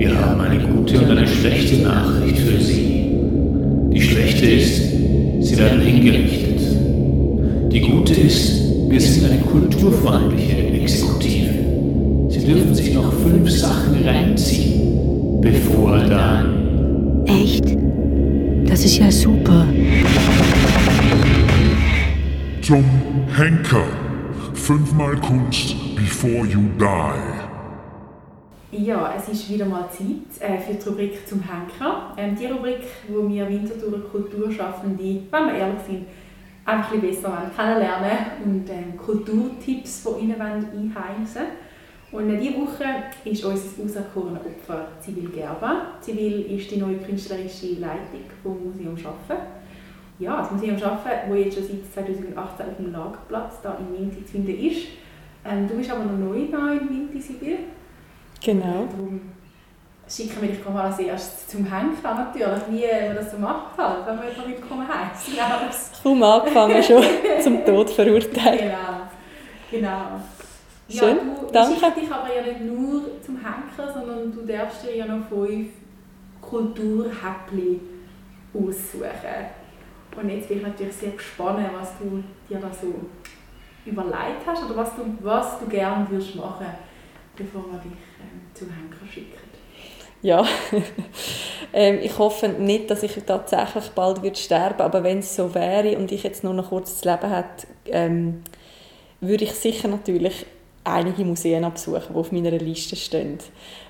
Wir haben eine gute und eine schlechte Nachricht für Sie. Die schlechte ist, Sie werden hingerichtet. Die gute ist, wir sind eine kulturfreundliche Exekutive. Sie dürfen sich noch fünf Sachen reinziehen, bevor dann. Echt? Das ist ja super. Zum Henker. Fünfmal Kunst before you die. Ja, es ist wieder mal Zeit äh, für die Rubrik zum Henker. Ähm, die Rubrik, wo wir Winterthur Kulturschaffende, wenn wir ehrlich sind, einfach ein bisschen besser kennenlernen und ähm, Kulturtipps von ihnen einheimsen Und äh, diese Woche ist unser auserkorenes Opfer Zivil Gerber. Zivil ist die neue künstlerische Leitung vom Museum Schaffen. Ja, das Museum Schaffen, das jetzt schon seit 2018 auf dem Lagerplatz da in Winti zu finden ist. Ähm, du bist aber noch neu da in Winti, Sibyl. Genau. Darum schicken wir dich mal als erstes zum Henker natürlich, wie man das so macht, halt, wenn man jemanden willkommen heisst. Kaum angefangen schon, zum Tod verurteilt. Genau, genau. Schön, ja, du danke. schickst dich aber ja nicht nur zum Henker, sondern du darfst dir ja noch fünf Kulturhäppchen aussuchen. Und jetzt bin ich natürlich sehr gespannt, was du dir da so überlegt hast oder was du, was du gerne würdest machen bevor wir dich ähm, zum Henker schicken. Ja, ähm, ich hoffe nicht, dass ich tatsächlich bald wird sterben aber wenn es so wäre und ich jetzt nur noch kurz das Leben hätte, ähm, würde ich sicher natürlich einige Museen absuchen, die auf meiner Liste stehen.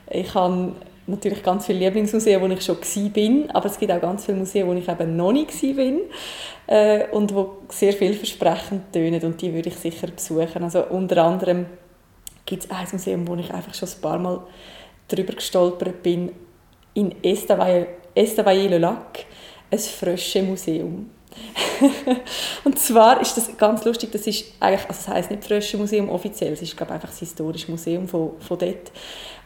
Ich habe natürlich ganz viele Lieblingsmuseen, wo ich schon bin, aber es gibt auch ganz viele Museen, wo ich eben noch nicht bin äh, und wo sehr vielversprechend tönen und die würde ich sicher besuchen. Also unter anderem gibt es ein Museum, wo ich einfach schon ein paar Mal drüber gestolpert bin, in Estavayer-le-Lac, ein Frösche-Museum. und zwar ist das ganz lustig, das ist eigentlich, also das heisst nicht Frösche Museum offiziell, es ist glaube einfach das historische Museum von, von dort.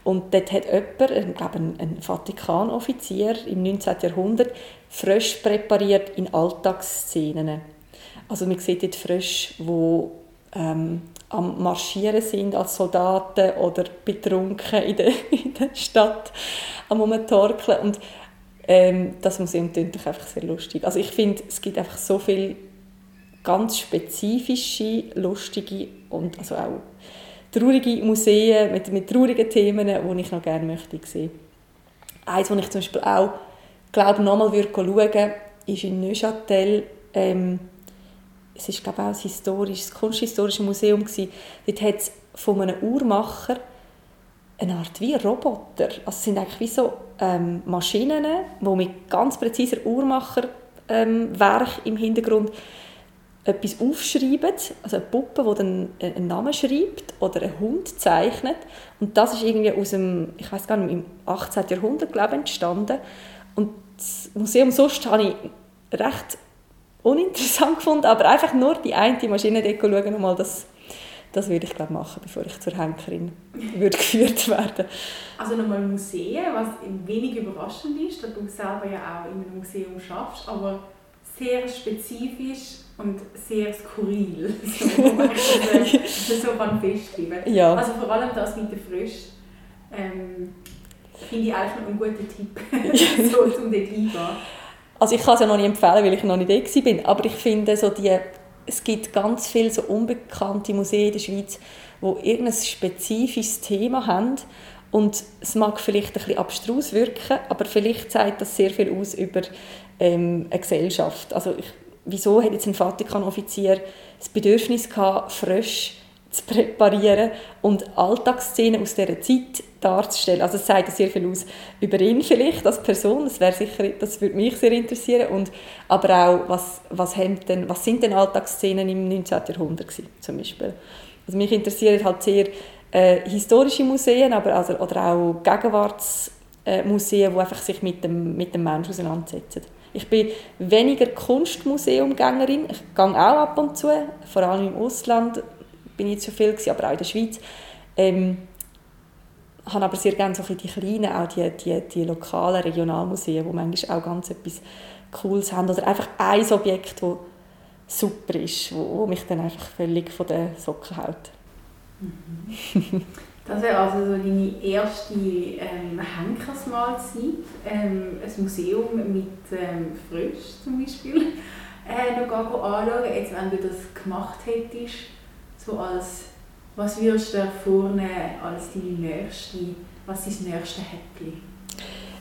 Und dort hat jemand, glaube ein, ein Vatikanoffizier im 19. Jahrhundert, Frösche präpariert in Alltagsszenen. Also man sieht dort Frösche, die am Marschieren sind als Soldaten oder betrunken in der, in der Stadt am Rumtorkeln. Und ähm, das Museum klingt einfach sehr lustig. Also ich finde, es gibt einfach so viele ganz spezifische, lustige und also auch traurige Museen mit, mit traurigen Themen, die ich noch gerne möchte sehen. Eins, was ich zum Beispiel auch glaube, nochmal schauen würde, ist in Neuchâtel ähm, es ist glaube ich, auch ein historisches, kunsthistorisches Museum gewesen. Dort hat es von einem Uhrmacher eine Art wie Roboter. Also es sind eigentlich wie so ähm, Maschinen, die mit ganz präziser Uhrmacherwerk ähm, im Hintergrund etwas aufschreiben, also eine Puppe, die dann einen Namen schreibt oder einen Hund zeichnet. Und das ist irgendwie aus dem, ich weiß gar nicht, im 18. Jahrhundert glaube ich, entstanden. Und das Museum sonst habe ich recht uninteressant gefunden, aber einfach nur die eine Maschine schauen, mal das, das würde ich glaube machen, bevor ich zur Henkerin würde geführt werden. Also nochmal Museen, was wenig überraschend ist, da du selber ja auch in einem Museum schaffst, aber sehr spezifisch und sehr skurril, so, man so kann festschreiben. Ja. Also vor allem das mit der Frisch ähm, finde ich eigentlich einen guten Tipp, so, um dort hingehen. Also ich kann es ja noch nicht empfehlen, weil ich noch nicht da bin, aber ich finde, so die, es gibt ganz viele so unbekannte Museen in der Schweiz, die irgendein spezifisches Thema haben und es mag vielleicht ein bisschen abstrus wirken, aber vielleicht zeigt das sehr viel aus über ähm, eine Gesellschaft. Also ich, wieso hat jetzt ein Vatikanoffizier das Bedürfnis gehabt, Frösche zu präparieren und Alltagsszenen aus dieser Zeit darzustellen. Also es sagt sehr viel aus über ihn vielleicht als Person, das, wäre sicher, das würde mich sehr interessieren, und, aber auch, was, was, denn, was sind denn Alltagsszenen im 19. Jahrhundert gewesen, zum Beispiel. Also mich interessieren halt sehr äh, historische Museen, aber also, oder auch Gegenwartsmuseen, äh, die einfach sich mit dem, mit dem Menschen auseinandersetzen. Ich bin weniger Kunstmuseumgängerin, ich gehe auch ab und zu, vor allem im Ausland bin ich nicht so viel gewesen, aber auch in der Schweiz. Ähm, habe aber sehr gerne so die kleinen, auch die, die, die lokalen Regionalmuseen, die manchmal auch ganz etwas Cooles haben. Oder einfach ein Objekt, das super ist, wo, wo mich dann einfach völlig von den Socken hält. Mhm. Das wäre also so deine erste ähm, Henkersmahlzeit, ähm, ein Museum mit ähm, Frösch zum Beispiel, äh, noch anschauen. Jetzt, wenn du das gemacht hättest, so als, was würdest du dir vornehmen als deine nächste, was ist das nächste Häppchen?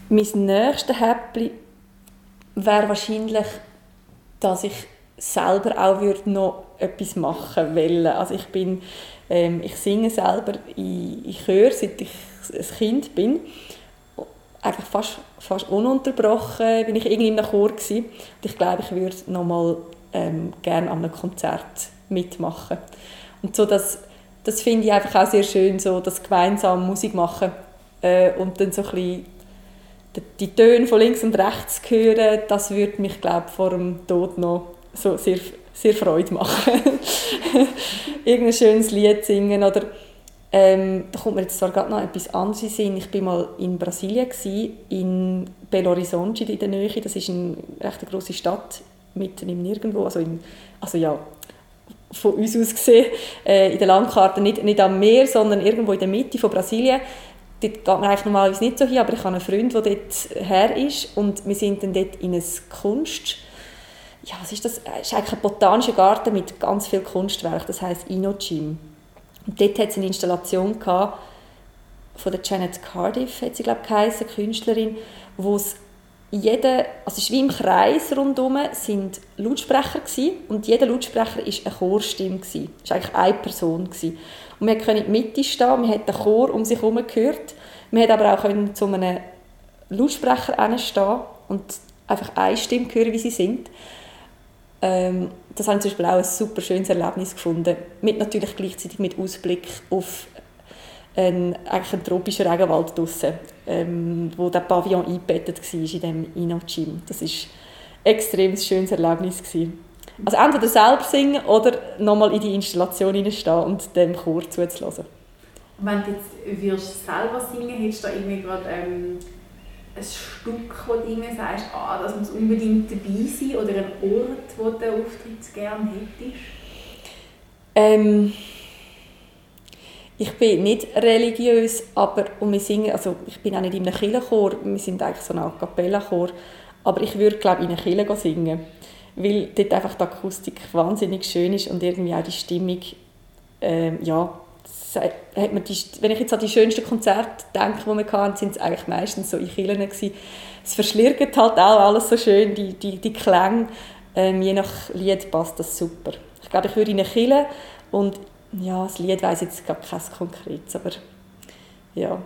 Mein nächstes Häppchen wäre wahrscheinlich, dass ich selber auch würde noch etwas machen wollen. Also ich bin, ähm, ich singe selber in, in seit ich ein Kind bin. Einfach fast, fast ununterbrochen bin ich irgendwie in einem Chor gewesen. Und ich glaube, ich würde noch mal ähm, gerne an einem Konzert mitmachen. Und so das, das finde ich einfach auch sehr schön, so das gemeinsam Musik machen äh, und dann so ein bisschen die Töne von links und rechts hören, das würde mich glaube vor dem Tod noch so sehr, sehr Freude machen. Irgendein schönes Lied singen oder ähm, da kommt mir jetzt zwar gerade noch etwas anderes in Ich war mal in Brasilien, gewesen, in Belo Horizonte in der Nähe. Das ist eine recht große Stadt, mitten im Nirgendwo. Also, in, also ja, von uns aus gesehen, äh, in der Landkarte nicht, nicht am Meer, sondern irgendwo in der Mitte von Brasilien. Dort geht man eigentlich normalerweise nicht so hin, aber ich habe einen Freund, der dort her ist und wir sind dann dort in ein Kunst ja, was ist das? Es ist eigentlich ein botanischer Garten mit ganz viel Kunstwerk, das heißt Inogym. Und dort hat es eine Installation gehabt, von der Janet Cardiff, hat sie glaube ich geheißen, Künstlerin, wo es jeder, also es wie im Kreis rundherum, sind Lautsprecher gewesen, und jeder Lautsprecher war eine Chorstimme. Es war eigentlich eine Person gewesen. Und wir konnten in der Mitte stehen, wir haben den Chor um sich herum gehört, wir konnten aber auch zu einem Lautsprecher stehen und einfach eine Stimme hören, wie sie sind. Ähm, das habe ich zum Beispiel auch ein super schönes Erlebnis gefunden. Mit natürlich gleichzeitig mit Ausblick auf einen, eigentlich einen tropischen Regenwald draussen, ähm, wo der Pavillon eingebettet war in diesem Inno-Gym. Das war ein extrem schönes Erlebnis. Gewesen. Also entweder selber singen oder nochmal in die Installation hineinstehen und dem Chor zuzulassen. Wenn du jetzt würdest selber singen, hättest du da irgendwie gerade ähm, ein Stück, wo du irgendwie sagst, ah, das muss unbedingt dabei sein oder ein Ort, wo du den Auftritt gerne hättest? Ähm, ich bin nicht religiös, aber und wir singen, also ich bin auch nicht in einem Kirchenchor, wir sind eigentlich so ein A Cappella-Chor, aber ich würde glaube in einer Kirche singen, weil dort einfach die Akustik wahnsinnig schön ist und irgendwie auch die Stimmung, ähm, ja, hat man die, wenn ich jetzt an die schönsten Konzerte denke, die wir hatten, sind es eigentlich meistens so in Kirchen gewesen. Es verschlirgt halt auch alles so schön, die, die, die Klänge. Ähm, je nach Lied passt das super. Ich glaube, ich würde in eine Kirche und ja, das Lied weiss jetzt gar kein konkretes, aber ja,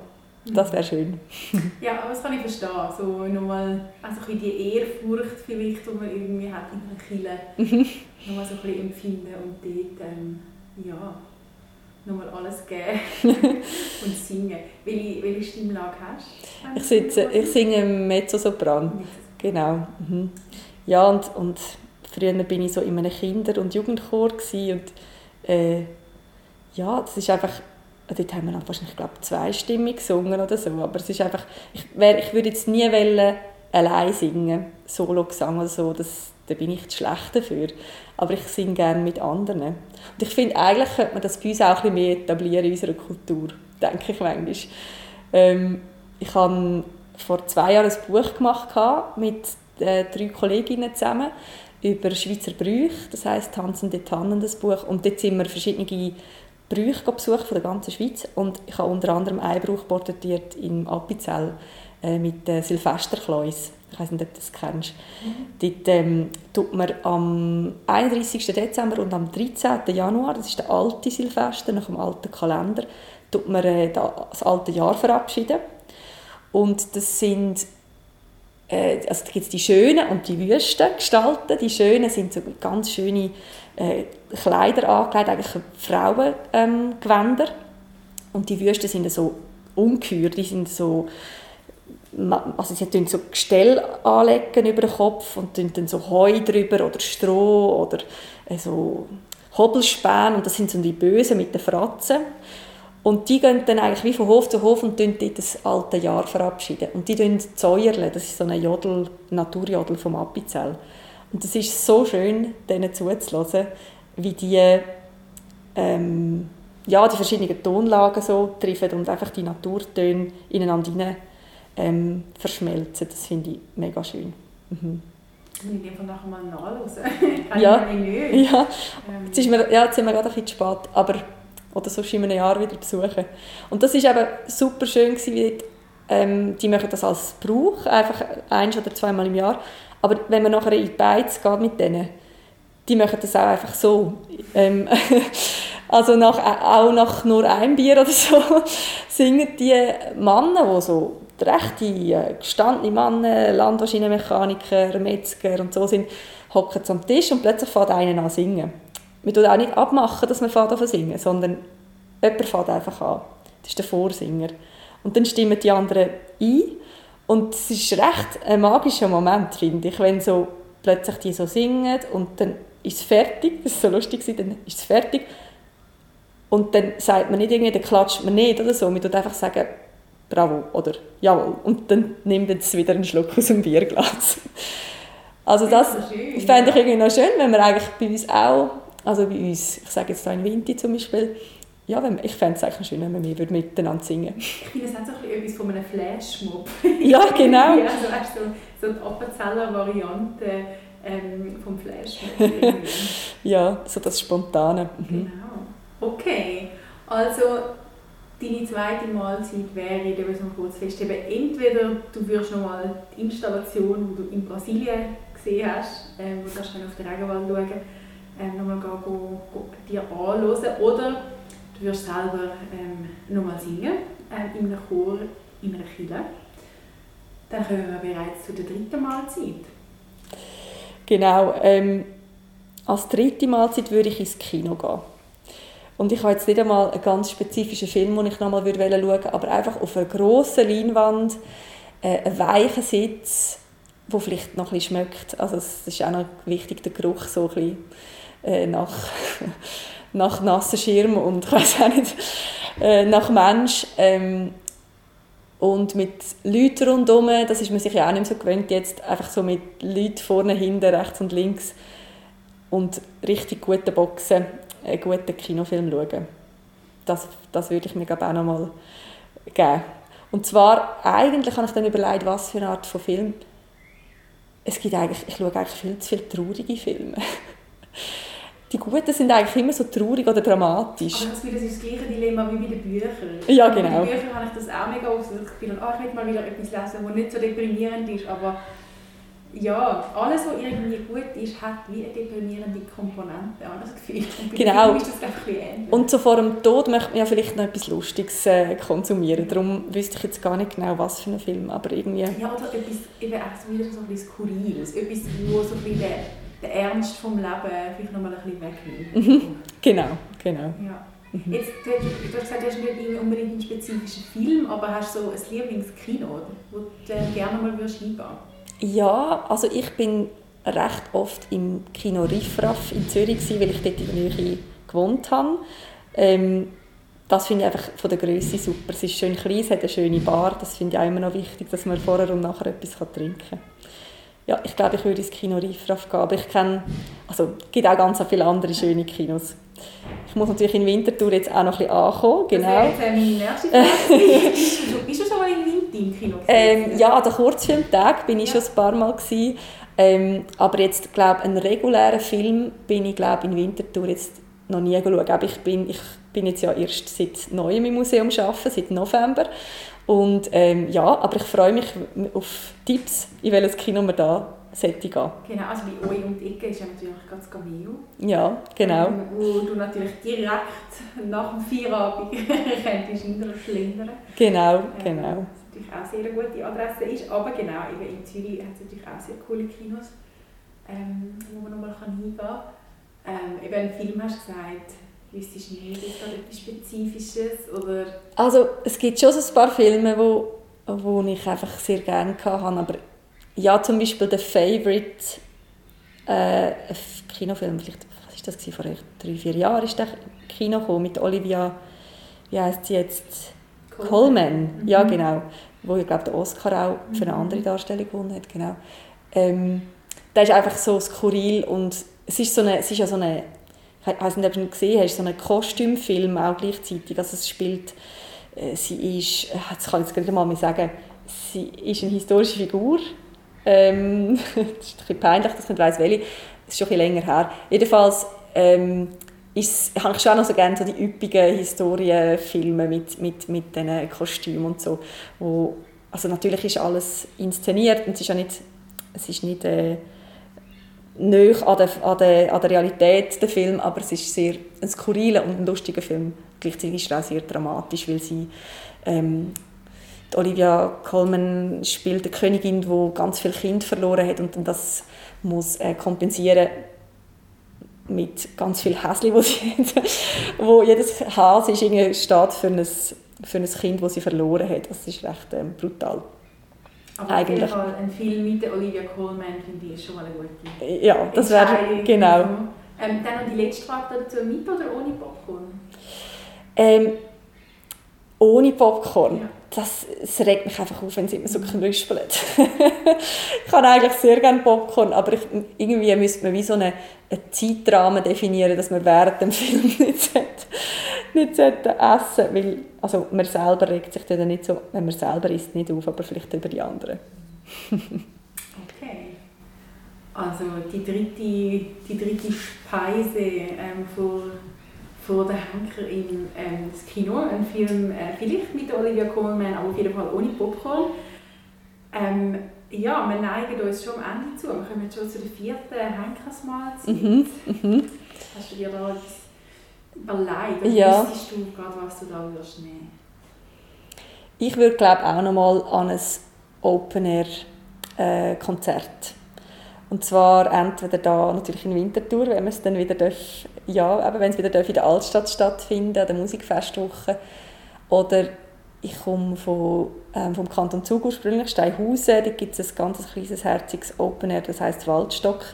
das wäre schön. ja, aber das kann ich verstehen. So nochmal, also die Ehrfurcht vielleicht, die man irgendwie hat in einer mhm. nochmal so ein bisschen empfinden und dort, ähm, ja, nochmal alles geben und singen. Welche, welche Stimmlage hast du? Ich, sitze, ich singe Mezzosopran. Genau. Mhm. Ja, und, und früher war ich so in einem Kinder- und Jugendchor und äh, ja, das ist einfach, dort haben wir dann wahrscheinlich, glaube zweistimmig gesungen oder so, aber es ist einfach, ich, wär, ich würde jetzt nie wollen, allein singen, Solo-Gesang oder so, das, da bin ich zu schlecht dafür. Aber ich singe gerne mit anderen. Und ich finde, eigentlich könnte man das bei uns auch ein bisschen mehr etablieren in unserer Kultur, denke ich manchmal. Ähm, ich habe vor zwei Jahren ein Buch gemacht mit äh, drei Kolleginnen zusammen über Schweizer Brüche, das heisst «Tanzende Tannen», das Buch. Und dort sind wir verschiedene Brüche besucht von der ganzen Schweiz und ich habe unter anderem einen Brauch porträtiert im Appenzell äh, mit äh, Silvesterkleus. Ich weiß nicht, ob du das kennst. Mhm. Dort ähm, tut man am 31. Dezember und am 13. Januar, das ist der alte Silvester, nach dem alten Kalender, tut man äh, das alte Jahr verabschieden. Und das sind äh, also da gibt es die schönen und die wüsten Gestalten. Die schönen sind so ganz schöne äh, Kleider angelegt, eigentlich Frauengewänder. Ähm, und die wüsten sind so ungeheuer, die sind so also sie tun so Gestell anlegen über den Kopf und dann so Heu drüber oder Stroh oder äh, so Hobelspäne und das sind so die Bösen mit den Fratzen. Und die gehen dann eigentlich wie von Hof zu Hof und dort das alte Jahr verabschieden. Und die tun Zäuerle, das ist so ein Jodel, Naturjodel vom Appenzell. Und es ist so schön, denen zuzulassen, wie die ähm, ja, die verschiedenen Tonlagen so treffen und einfach die Naturtöne ineinander hinein, ähm, verschmelzen. Das finde ich mega schön. Mhm. Ich muss einfach nachher mal nachhören. Kann Ja. ich nicht. Ja, Ähm, jetzt, ist mir, ja, jetzt sind wir gerade ein bisschen spät, aber oder sonst in einem Jahr wieder besuchen. Und das war eben super schön, gewesen, ähm, die machen das als Brauch, einfach ein oder zweimal im Jahr. Aber wenn man nachher in die Beiz geht mit denen, die machen das auch einfach so. Ähm, also nach, auch nach nur einem Bier oder so singen die Männer, die so rechte, äh, gestandene Männer, Landmaschinenmechaniker, Metzger und so sind, hocken am Tisch und plötzlich fängt einer an singen. Wir tun auch nicht abmachen, dass man fängt an singen, sondern jemand fängt einfach an. Das ist der Vorsinger. Und dann stimmen die anderen ein. Und es ist recht ein magischer Moment, finde ich, wenn so plötzlich die so singen und dann ist es fertig. Das war so lustig, dann ist es fertig. Und dann sagt man nicht irgendwie, dann klatscht man nicht oder so. Man tut einfach sagen, bravo oder jawohl. Und dann nimmt es wieder einen Schluck aus dem Bierglas. Also das Das schön, fände ich irgendwie noch schön, wenn wir eigentlich bei uns auch, also bei uns, ich sage jetzt hier in Winti zum Beispiel, ja, wenn, ich fände es eigentlich schön, wenn wir mehr miteinander singen Ich finde, es hat so ein bisschen etwas von einem Flashmob. Ja, genau. Ja, also weißt, du, so, so die Appenzeller-Variante ähm, vom Flashmob. Ja, so das Spontane. Mhm. Genau. Okay, also deine zweite Mahlzeit wäre, ich will es noch kurz festheben, entweder du würdest noch mal die Installation, die du in Brasilien gesehen hast, ähm, wo du auf den Regenwald schauen, ähm, nochmal dir anhören, oder du würdest selber ähm, nochmal singen, ähm, in einem Chor, in einer Kirche. Dann kommen wir bereits zu der dritten Mahlzeit. Genau. Ähm, als dritte Mahlzeit würde ich ins Kino gehen. Und ich habe jetzt nicht einmal einen ganz spezifischen Film, den ich nochmal schauen würde, aber einfach auf einer grossen Leinwand, äh, einen weichen Sitz, der vielleicht noch ein schmeckt. Also es ist auch noch wichtig, der Geruch so ein bisschen äh, nach, nach nassen Schirm und ich weiß auch nicht, äh, nach Mensch. Ähm, und mit Leuten rundherum, das ist man sich ja auch nicht so gewöhnt, jetzt einfach so mit Leuten vorne, hinten, rechts und links und richtig guten Boxen einen guten Kinofilm schauen. Das, das würde ich mir glaube auch noch mal geben. Und zwar, eigentlich habe ich dann überlegt, was für eine Art von Film. Es gibt eigentlich, ich schaue eigentlich viel zu viele traurige Filme. Die guten sind eigentlich immer so traurig oder dramatisch. Aber das ist das gleiche Dilemma wie bei den Büchern. Ja, genau. Bei den Büchern habe ich das auch mega oft, dass ich das Gefühl habe, ah, ich möchte mal wieder etwas lesen, das nicht so deprimierend ist, aber ja, alles, was irgendwie gut ist, hat wie eine deprimierende Komponente, habe das Gefühl. Und Genau. Ist das einfach ähnlich. Und so vor dem Tod möchte man ja vielleicht noch etwas Lustiges äh, konsumieren. Darum wüsste ich jetzt gar nicht genau, was für ein Film, aber irgendwie... ja, oder etwas, eben auch wieder so ein bisschen Skurriles, etwas, wo so ein bisschen den, Ernst vom Leben vielleicht noch mal ein bisschen wegnimmt. Genau, genau. Ja. Jetzt, du, hast- du hast gesagt, du hast nicht unbedingt einen spezifischen Film, aber hast so ein Lieblingskino, wo du gerne mal würdest hingehen Ja, also ich bin recht oft im Kino Riffraff in Zürich, gewesen, weil ich dort in der Nähe gewohnt habe. Ähm, das finde ich einfach von der Größe super. Es ist schön klein, es hat eine schöne Bar. Das finde ich auch immer noch wichtig, dass man vorher und nachher etwas trinken kann. Ja, ich glaube, ich würde ins Kino Riffraff gehen, aber ich kenne, also es gibt auch ganz viele andere schöne Kinos. Ich muss natürlich in Winterthur jetzt auch noch ein bisschen ankommen, genau. Das wäre jetzt äh, meine nächste Frage. bist, du, schon mal in Winti im Kino gewesen? Ähm, ja, an den Kurzfilmtag bin ich schon ein paar Mal gewesen. Ähm, aber jetzt glaube einen regulären Film bin ich glaube in Winterthur jetzt noch nie geschaut. Aber ich bin ich bin jetzt ja erst seit neuem im Museum arbeiten, seit November. Und ähm, ja, aber ich freue mich auf Tipps, in welches Kino wir da sollte gehen. Genau, also bei euch die Ecke ist ja natürlich ganz Cameo. Ja, genau. Ähm, Wo du natürlich direkt nach dem Feierabend könntest schlendern. Genau, Ähm, genau. Was natürlich auch sehr eine gute Adresse ist. Aber genau, eben in Zürich hat es natürlich auch sehr coole Kinos, ähm, wo man nochmal hingehen kann. Ähm, eben einen Film hast du gesagt, wüsstest du nicht, ist da etwas Spezifisches? Oder Also es gibt schon so ein paar Filme, wo, wo ich einfach sehr gerne hatte, aber ja, zum Beispiel «The Favourite», äh, Kinofilm, vielleicht, was ist das, vor drei, vier Jahren ist der Kino gekommen, mit Olivia, wie heißt sie jetzt, Coleman, ja Mhm. genau, wo ich glaube den Oscar auch für eine andere Darstellung gewonnen hat, genau. Ähm, der ist einfach so skurril und es ist, so eine, es ist ja so eine, ich weiß nicht, ob du ihn gesehen hast, so einen Kostümfilm auch gleichzeitig. Also es spielt, äh, sie ist, äh, jetzt kann ich jetzt nicht mal sagen, sie ist eine historische Figur. Ähm, das ist ein bisschen peinlich, dass ich nicht weiss, welche. Das ist schon ein länger her. Jedenfalls ähm, ist, habe ich schon noch so gerne so die üppigen Historienfilme mit, mit, mit diesen Kostümen und so. Wo, also natürlich ist alles inszeniert und es ist ja nicht, es ist nicht äh, näher an der, an, der, an der Realität, der Film, aber es ist sehr ein skurriler und ein lustiger Film. Gleichzeitig ist er auch sehr dramatisch, weil sie ähm, Olivia Colman spielt eine Königin, die ganz viele Kinder verloren hat und das muss äh, kompensieren mit ganz viel Häschen, wo sie hat. wo jedes Hase ist irgendwie steht für ein, für ein Kind, das sie verloren hat. Das ist recht ähm, brutal. Aber Eigentlich. auf jeden Fall ein Film mit der Olivia Colman finde ich schon mal eine gute Ja, das wäre genau. Ähm, dann noch die letzte Frage dazu, mit oder ohne Popcorn? Ähm, ohne Popcorn. Ja. Das, das regt mich einfach auf, wenn es immer so knüspelt. ich habe eigentlich sehr gerne Popcorn, aber ich, irgendwie müsste man wie so einen, einen Zeitrahmen definieren, dass man während dem Film nicht, nicht essen weil also man selber regt sich dann nicht so, wenn man selber isst, nicht auf, aber vielleicht über die anderen. okay. Also die dritte, die dritte Speise ähm, von von der Henker in ähm, das Kino, ein Film äh, vielleicht mit Olivia Colman, aber auf jeden Fall ohne Popcorn. Ähm, ja, wir neigen uns schon am Ende zu. Wir kommen jetzt schon zu der vierten Henkersmahlzeit. Mhm, mhm. Hast du dir da etwas überlegt? Oder ja. wüsstest du gerade, was du da würdest nehmen? Ich würde glaube auch noch mal an ein Open-Air-Konzert. Äh, und zwar entweder da natürlich in Winterthur, wenn es dann wieder darf, ja, eben wenn es wieder darf in der Altstadt stattfinden, an der Musikfestwoche. Oder ich komme von, ähm, vom Kanton Zug ursprünglich, Steinhausen, da gibt es ein ganz kleines, herziges Open Air, das heißt Waldstock.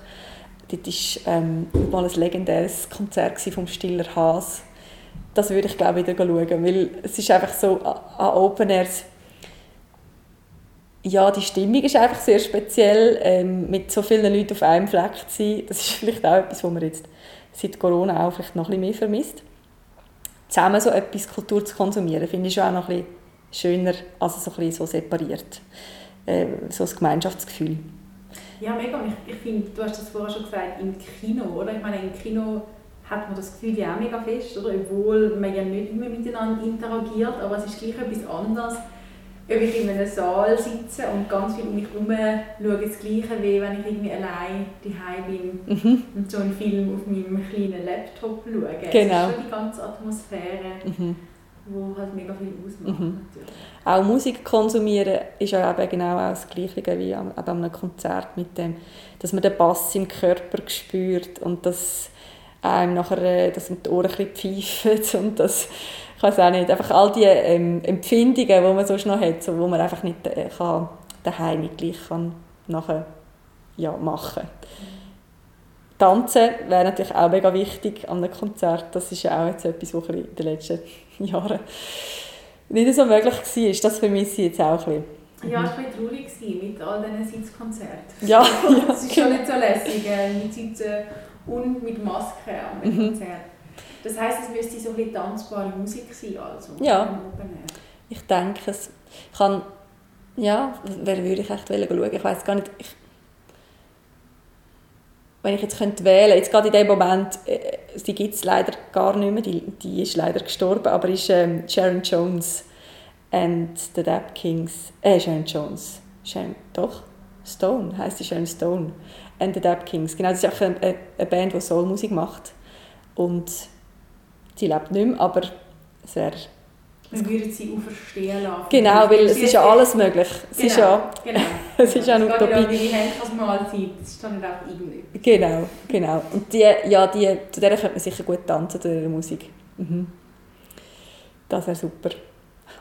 Dort war ähm, mal ein legendäres Konzert vom Stiller Haas. Das würde ich glaube wieder schauen, weil es ist einfach so an Open Airs ja, die Stimmung ist einfach sehr speziell, ähm, mit so vielen Leuten auf einem Fleck zu sein. Das ist vielleicht auch etwas, was man jetzt seit Corona auch vielleicht noch ein bisschen mehr vermisst. Zusammen so etwas Kultur zu konsumieren, finde ich schon auch noch ein bisschen schöner, als so, ein bisschen so separiert. Äh, so ein Gemeinschaftsgefühl. Ja, mega. Ich, ich finde, du hast das vorher schon gesagt, im Kino, oder? Ich meine, im Kino hat man das Gefühl ja auch mega fest, oder? Obwohl man ja nicht immer miteinander interagiert, aber es ist gleich etwas anderes, ob ich in einem Saal sitze und ganz viel um mich herum schaue, das Gleiche, wie wenn ich irgendwie allein daheim bin mhm. und so einen Film auf meinem kleinen Laptop schaue. Genau. Es ist schon die ganze Atmosphäre, mhm. Wo halt mega viel ausmacht. Mhm. Auch Musik konsumieren ist ja eben genau auch das Gleiche wie an einem Konzert mit dem, dass man den Bass im Körper spürt und dass einem nachher, äh, dass die Ohren ein bisschen pfeifen und dass ich weiß auch nicht, einfach all die ähm, Empfindungen, die man sonst noch hat, so, wo man einfach nicht äh, kann, daheim nicht gleich kann nachher ja, machen Tanzen wäre natürlich auch mega wichtig an einem Konzert. Das ist ja auch jetzt etwas, was in den letzten Jahren nicht so möglich war. Das vermisse ich jetzt auch ein bisschen. Ja, es war ein traurig mit all diesen Sitzkonzerten. Ja, das ist schon nicht so lässig, äh, mit Sitzen und mit Maske an einem mhm. Konzert. Das heisst, es müsste so ein tanzbare Musik sein, also Ja, ich denke es. kann, ja, wer würde ich echt schauen? Ich weiß gar nicht, ich, wenn ich jetzt könnte wählen jetzt gerade in dem Moment, äh, die gibt es leider gar nicht mehr, die, die ist leider gestorben, aber ist ähm, Sharon Jones and the Dap Kings, äh, Sharon Jones, Sharon, doch, Stone, heißt die Sharon Stone and the Dap Kings, genau, das ist auch eine, eine Band, die Soulmusik macht und Sie lebt nicht mehr, aber es wäre... Wir würden sie auferstehen lassen. Genau, weil es ist ja alles möglich. Es genau, ist ja, genau. es ist ja eine Utopie. Wie Henkersmahlzeit, das ist dann auch irgendwie. Genau, genau. Und die, ja, die, zu der könnte man sicher gut tanzen, zu dieser Musik. Mhm. Das wäre super.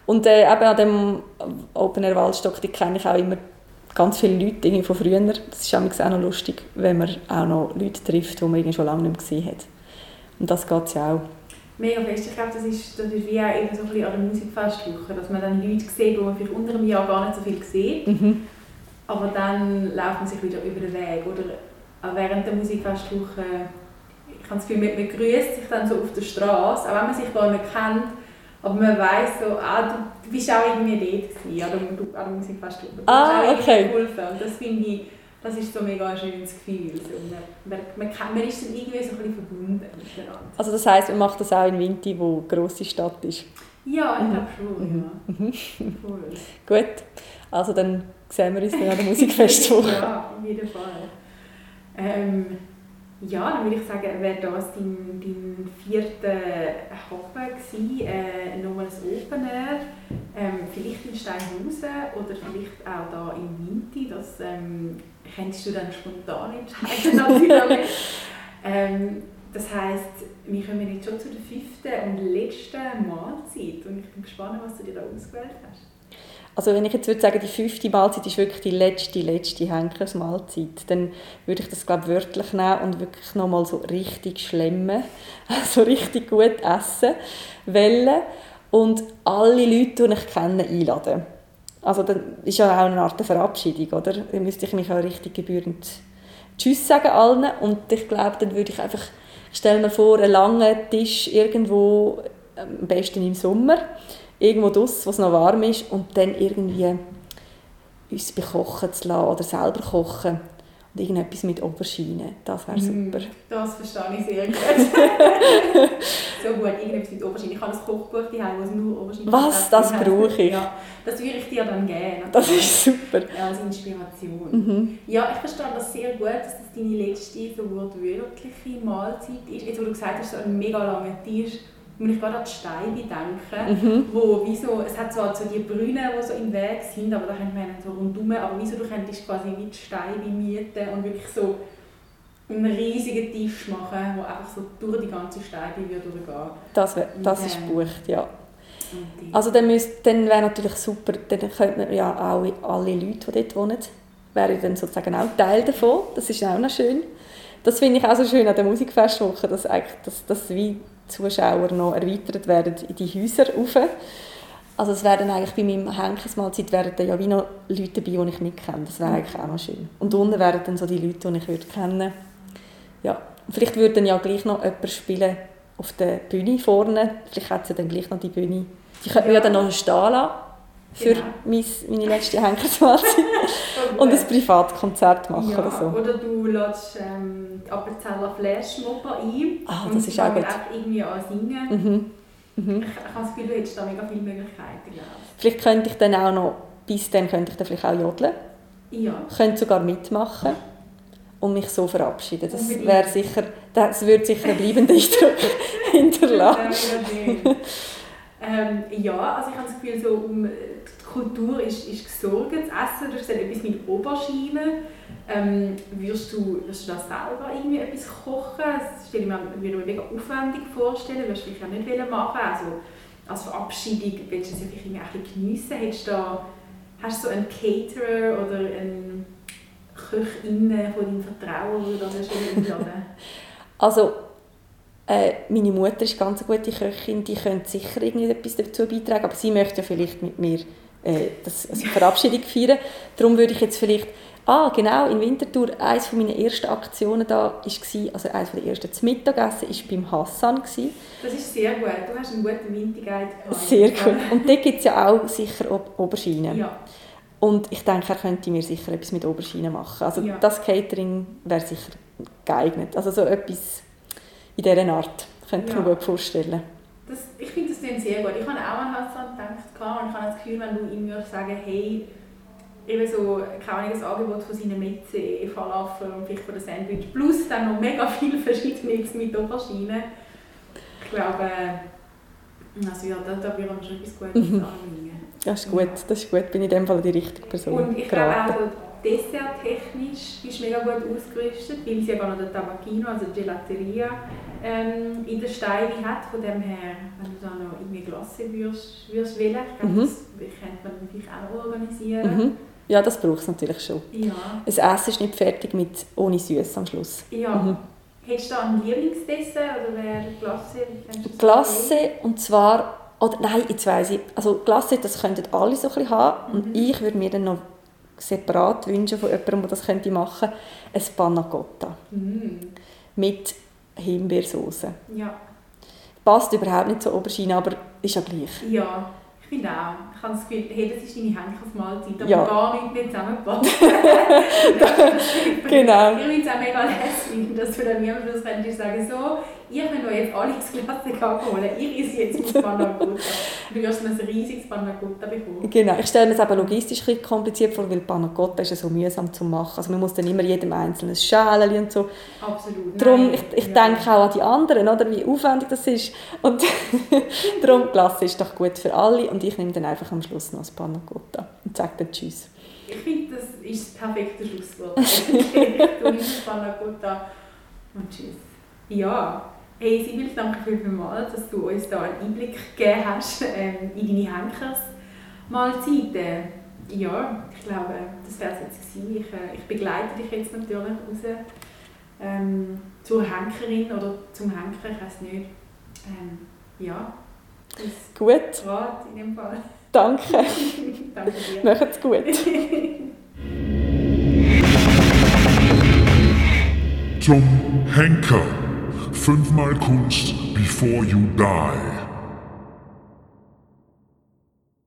Und äh, eben an dem Open Air Waldstock, die kenne ich auch immer ganz viele Leute irgendwie von früher. Das ist auch noch lustig, wenn man auch noch Leute trifft, die man irgendwie schon lange nicht mehr gesehen hat. Und das geht es ja auch mega fest. Ich glaube, das ist, das ist wie auch eben so ein bisschen an der Musikfestwoche, dass man dann Leute sieht, die man vielleicht unter einem Jahr gar nicht so viel sieht. Mhm. Aber dann laufen sie sich wieder über den Weg. Oder auch während der Musikfestwoche, ich habe das Gefühl, man, man grüßt sich dann so auf der Straße, auch wenn man sich gar nicht kennt, aber man weiß so, ah, du, du bist auch irgendwie dort gewesen, an der, an der Musikfestival. Du Ah, hast auch okay. geholfen. Und das finde ich, das ist so mega ein schönes Gefühl. So, man, man, man, man ist dann irgendwie so ein bisschen verbunden miteinander. Also das heisst, man macht das auch in Winti, wo eine grosse Stadt ist. Ja, ich Mhm. glaube schon, ja. Cool. Gut, also dann sehen wir uns dann an der Musikfestwoche. ja, auf jeden Fall. Ähm, ja, dann würde ich sagen, wäre das dein, dein vierter Hafen gewesen, äh, nochmal ein Open Air, ähm, vielleicht in Steinhausen oder vielleicht auch da in Winti, das ähm, könntest du dann spontan entscheiden natürlich. ähm, das heisst, wir kommen jetzt schon zu der fünften und letzten Mahlzeit und ich bin gespannt, was du dir da ausgewählt hast. Also wenn ich jetzt würde sagen, die fünfte Mahlzeit ist wirklich die letzte, letzte Henkersmahlzeit, dann würde ich das glaube wörtlich nehmen und wirklich nochmal so richtig schlemmen, also richtig gut essen wollen und alle Leute, die ich kenne, einladen. Also dann ist ja auch eine Art Verabschiedung, oder? Dann müsste ich mich auch richtig gebührend Tschüss sagen allen und ich glaube, dann würde ich einfach, ich stelle mir vor, einen langen Tisch irgendwo, ähm, am besten im Sommer, irgendwo draussen, wo es noch warm ist und dann irgendwie uns bekochen zu lassen oder selber kochen und irgendetwas mit Aubergine. Das wäre Mm, super. Das verstehe ich sehr gut. so gut, irgendetwas mit Aubergine. Ich habe ein Kochbuch daheim, wo es nur Aubergine Was? Das brauche ich. Ja, das würde ich dir dann geben. Das ist super. Ja, als Inspiration. Mhm. Ja, ich verstehe das sehr gut, dass das deine letzte so wortwörtliche Mahlzeit ist. Jetzt, wo du gesagt hast, so ein mega langer Tisch, muss ich gerade an die Steine denken, Mhm. wo wie so, es hat zwar so die Brunnen, die so im Weg sind, aber da könnte man so rundum, aber wieso du könntest quasi wie die Steine mieten und wirklich so einen riesigen Tisch machen, wo einfach so durch die ganze Steine würde durchgehen. Das, wär, das ist Ja. gebucht, ja. Also dann, müsst- dann wäre natürlich super, dann könnten wir ja auch alle Leute, die dort wohnen, wären dann sozusagen auch Teil davon. Das ist auch noch schön. Das finde ich auch so schön an der Musikfestwoche, dass, eigentlich, dass, dass wie Zuschauer noch erweitert werden in die Häuser rauf. Also es werden eigentlich bei meinem Henkersmahlzeit wären dann ja wie noch Leute dabei, die ich nicht kenne. Das wäre eigentlich auch noch schön. Und unten wären dann so die Leute, die ich würde kennen Ja, vielleicht würde dann ja gleich noch jemand spielen auf der Bühne vorne. Vielleicht hat sie dann gleich noch die Bühne. Die könnte man ja dann noch stehen lassen für Genau. mein, meine letzte Henkersmahlzeit und ein Privatkonzert machen ja, oder so. Oder du lädst ähm, die Appenzeller Flashmobber ein Ah, und das ist auch gut. irgendwie an singen. Mhm. Mhm. Ich, ich habe das Gefühl, du hättest da mega viele Möglichkeiten. Glaube Vielleicht könnte ich dann auch noch, bis dann könnte ich dann vielleicht auch jodeln. ich. Ja. könnte sogar mitmachen und mich so verabschieden. Das wäre sicher, das würde sicher einen bleibenden Eindruck hinterlassen. Ähm, ja, also ich habe das Gefühl, so um die Kultur ist, ist gesorgt. Das Essen, du hast gesagt, etwas mit Aubergine. Ähm, würdest, du, würdest du da selber irgendwie etwas kochen? Das stelle ich mir, würde ich mir mega aufwendig vorstellen. Würdest du vielleicht auch nicht wollen machen Also als Verabschiedung willst du es vielleicht irgendwie ein bisschen geniessen. Hättest du da, hast du so einen Caterer oder einen Köchin von deinem Vertrauen, wo du da einladen Also, äh, meine Mutter ist ganz eine gute Köchin, die könnte sicher irgendetwas dazu beitragen, aber sie möchte ja vielleicht mit mir äh, das, also Verabschiedung feiern. Darum würde ich jetzt vielleicht, ah genau, in Winterthur, eines meiner ersten Aktionen da war, also eines der ersten zum Mittagessen, war beim Hassan. Gewesen. Das ist sehr gut. Du hast einen guten Winterguide gehabt. Sehr gut. Und dort gibt es ja auch sicher Au- Auberginen. Ja. Und ich denke, er könnte mir sicher etwas mit Auberginen machen. Also Ja. das Catering wäre sicher geeignet. Also so etwas in dieser Art könnte ich Ja. mir gut vorstellen. Das, ich finde das klingt sehr gut. Ich habe auch an Hassan gedacht und ich habe das Gefühl, wenn du ihm sagen, hey, eben so keine Ahnung, ein Angebot von seinen Metze, Falafel und vielleicht von der Sandwich, plus dann noch mega viele verschiedene mit Aubergine. Ich glaube, also ja, da, da würden wir schon etwas Gutes Mhm. anbringen. Das ist gut, das ist gut. Bin ich in dem Fall die richtige Person Und ich glaube auch, desserttechnisch bist du mega gut ausgerüstet, weil sie gar noch den Tabacchino, also die Gelateria, ähm, in der Steine hat. Von dem her, wenn du da noch irgendwie Glasse würdest, würdest wählen, ich glaube, Mhm. das könnte man vielleicht auch organisieren. Mhm. Ja, das braucht es natürlich schon. Ja. Das Essen ist nicht fertig mit ohne Süß am Schluss. ja. Mhm. Hättest du da einen Lieblingsdessert oder wäre Glasse? Glasse und zwar, oder nein, jetzt weiss ich, also Glasse, das könnten alle so ein bisschen haben und Mhm. ich würde mir dann noch separat wünschen von jemandem, der das könnte machen, ein Panna Cotta. Mhm. mit Himbeersauce. Ja. Passt überhaupt nicht zur Aubergine, aber ist ja gleich. Ja, ich finde auch. Ich habe das Gefühl, hey, das ist deine Henkersmahlzeit, aber Ja. gar nicht mehr zusammenpasst. Genau. Ich finde es auch mega lässig, dass du dann Schluss könntest sagen, so, ihr könnt euch jetzt alle das Glas abholen, ich esse jetzt mein Panna Cotta. Du wirst ein riesiges Panna Cotta bekommen. Genau, ich stelle mir es aber logistisch ein kompliziert vor, weil Panna Cotta ist ja so mühsam zu machen. Also man muss dann immer jedem einzelnen Schälchen und so. Absolut. Darum, Nein. ich, ich Ja. denke auch an die anderen, oder, wie aufwendig das ist. Und darum, Glas ist doch gut für alle und ich nehme dann einfach am Schluss noch das Panna Cotta und sage dann Tschüss. Ich finde, das ist das perfekte Schlusswort. du nimmst das Panna Cotta und tschüss. Ja, hey Sibyl, danke vielmals, dass du uns da einen Einblick gegeben hast ähm, in deine Henkersmahlzeiten. Ja, ich glaube, das wäre es jetzt gewesen. Ich, äh, ich begleite dich jetzt natürlich raus ähm, zur Henkerin oder zum Henker, ich weiß nicht. Ähm, ja, das Gut, Rat in dem Fall. danke. danke dir. Macht's gut. Zum Henker. Fünfmal Kunst before you die.